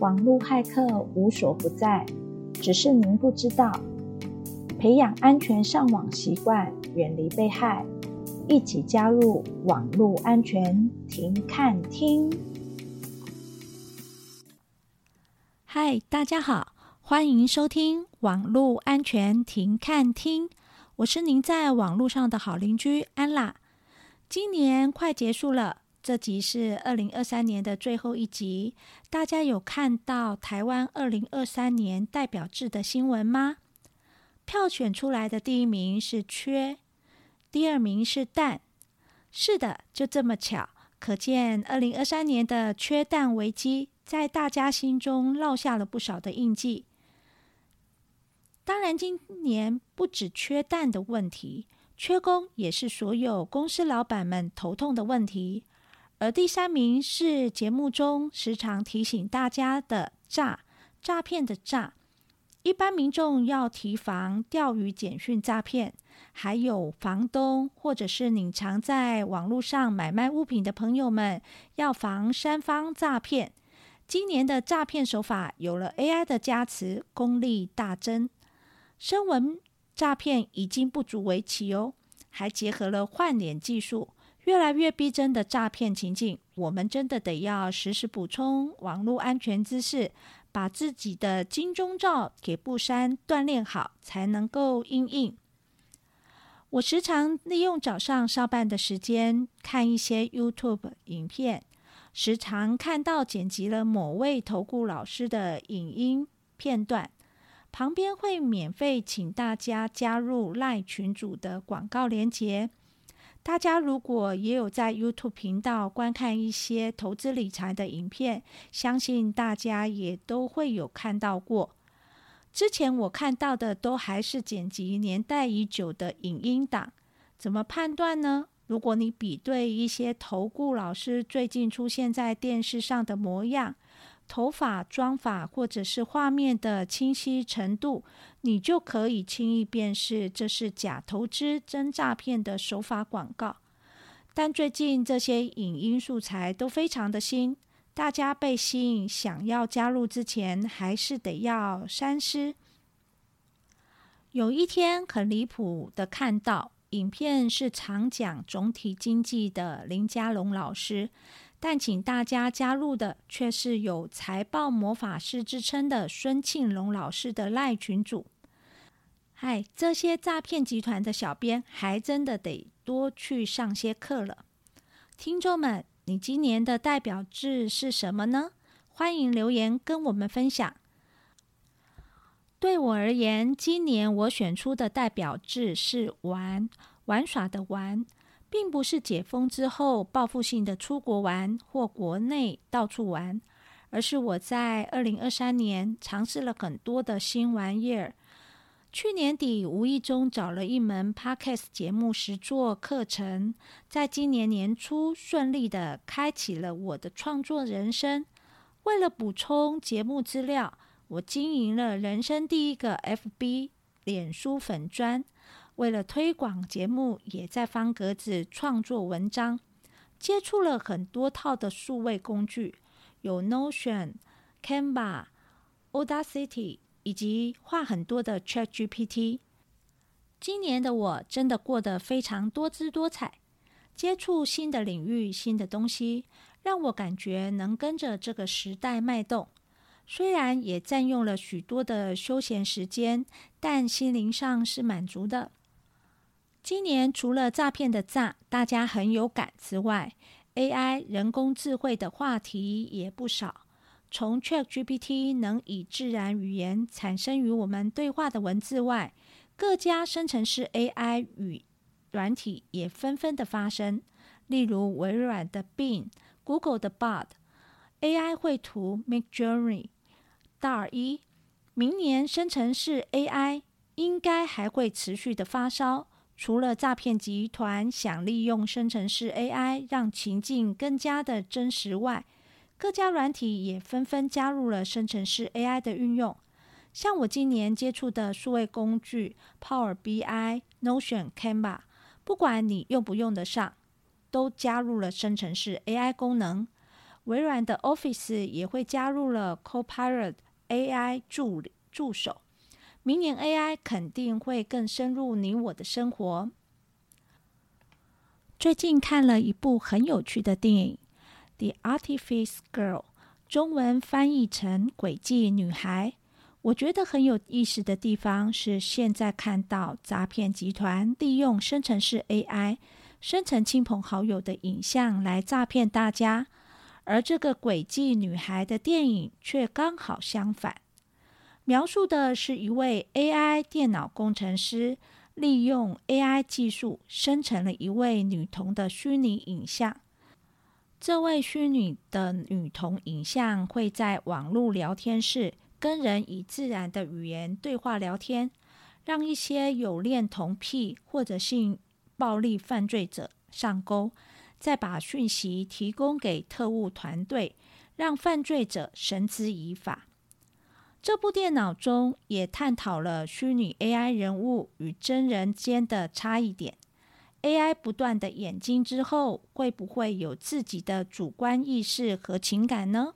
网络骇客无所不在，只是您不知道。培养安全上网习惯，远离被害，一起加入网络安全停看听。嗨，大家好，欢迎收听网络安全停看听，我是您在网络上的好邻居安啦。今年快结束了，这集是二零二三年的最后一集。大家有看到台湾二零二三年代表制的新闻吗？票选出来的第一名是缺，第二名是蛋。是的，就这么巧，可见二零二三年的缺蛋危机在大家心中烙下了不少的印记。当然，今年不止缺蛋的问题，缺工也是所有公司老板们头痛的问题。而第三名是节目中时常提醒大家的诈，诈骗的诈。一般民众要提防钓鱼简讯诈骗，还有房东或者是你常在网络上买卖物品的朋友们，要防三方诈骗。今年的诈骗手法有了 AI 的加持，功力大增。声纹诈骗已经不足为奇哦，还结合了换脸技术，越来越逼真的诈骗情境，我们真的得要时时补充网络安全知识。把自己的金钟罩铁布衫锻炼好，才能够应应。我时常利用早上上班的时间看一些 YouTube 影片，时常看到剪辑了某位投顾老师的影音片段，旁边会免费请大家加入 LINE 群组的广告连接。大家如果也有在 YouTube 频道观看一些投资理财的影片，相信大家也都会有看到过。之前我看到的都还是剪辑年代已久的影音档，怎么判断呢？如果你比对一些投顾老师最近出现在电视上的模样，头发、妆发或者是画面的清晰程度，你就可以轻易辨识这是假投资真诈骗的手法广告。但最近这些影音素材都非常的新，大家被吸引想要加入之前，还是得要三思。有一天很离谱的看到影片，是常讲总体经济的林佳龙老师。但请大家加入的却是有财报魔法师之称的孙庆龙老师的赖群组。嗨，这些诈骗集团的小编还真的得多去上些课了。听众们，你今年的代表字是什么呢？欢迎留言跟我们分享。对我而言，今年我选出的代表字是玩，玩耍的玩。并不是解封之后报复性的出国玩或国内到处玩，而是我在二零二三年尝试了很多的新玩意儿。去年底无意中找了一门 Podcast 节目实作课程，在今年年初顺利的开启了我的创作人生。为了补充节目资料，我经营了人生第一个 FB 脸书粉专。为了推广节目，也在方格子创作文章，接触了很多套的数位工具，有 Notion、Canva、Audacity，以及画很多的 ChatGPT。今年的我真的过得非常多姿多彩，接触新的领域、新的东西，让我感觉能跟着这个时代脉动。虽然也占用了许多的休闲时间，但心灵上是满足的。今年除了诈骗的诈，大家很有感之外，AI 人工智慧的话题也不少。从 ChatGPT 能以自然语言产生与我们对话的文字外，各家生成式 AI 与软体也纷纷的发生。例如微软的 Bing、Google 的 Bard、AI 绘图 Midjourney、DALL-E。明年生成式 AI 应该还会持续的发烧。除了诈骗集团想利用生成式 AI 让情境更加的真实外，各家软体也纷纷加入了生成式 AI 的运用。像我今年接触的数位工具 Power BI、Notion、Canva，不管你用不用得上，都加入了生成式 AI 功能。微软的 Office 也会加入了 Copilot AI 助助手。明年 AI 肯定会更深入你我的生活。最近看了一部很有趣的电影《The Artifice Girl》，中文翻译成《诡计女孩》。我觉得很有意思的地方是，现在看到诈骗集团利用生成式 AI 生成亲朋好友的影像来诈骗大家，而这个《诡计女孩》的电影却刚好相反。描述的是一位 AI 电脑工程师利用 AI 技术生成了一位女童的虚拟影像。这位虚拟的女童影像会在网络聊天室跟人以自然的语言对话聊天，让一些有恋童癖或者性暴力犯罪者上钩，再把讯息提供给特务团队，让犯罪者绳之以法。这部电脑中也探讨了虚拟 AI 人物与真人间的差异点。AI 不断的演进之后，会不会有自己的主观意识和情感呢？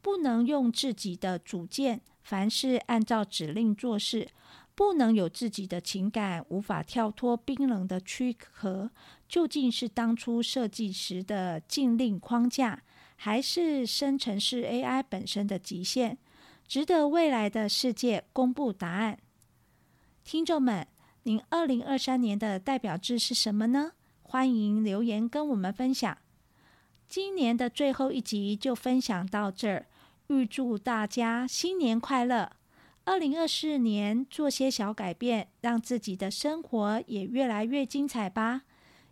不能用自己的主见，凡事按照指令做事，不能有自己的情感，无法跳脱冰冷的躯壳，究竟是当初设计时的禁令框架，还是生成式 AI 本身的极限？值得未来的世界公布答案。听众们，您二零二三年的代表字是什么呢？欢迎留言跟我们分享。今年的最后一集就分享到这儿，预祝大家新年快乐！二零二四年做些小改变，让自己的生活也越来越精彩吧。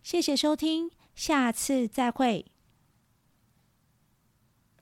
谢谢收听，下次再会。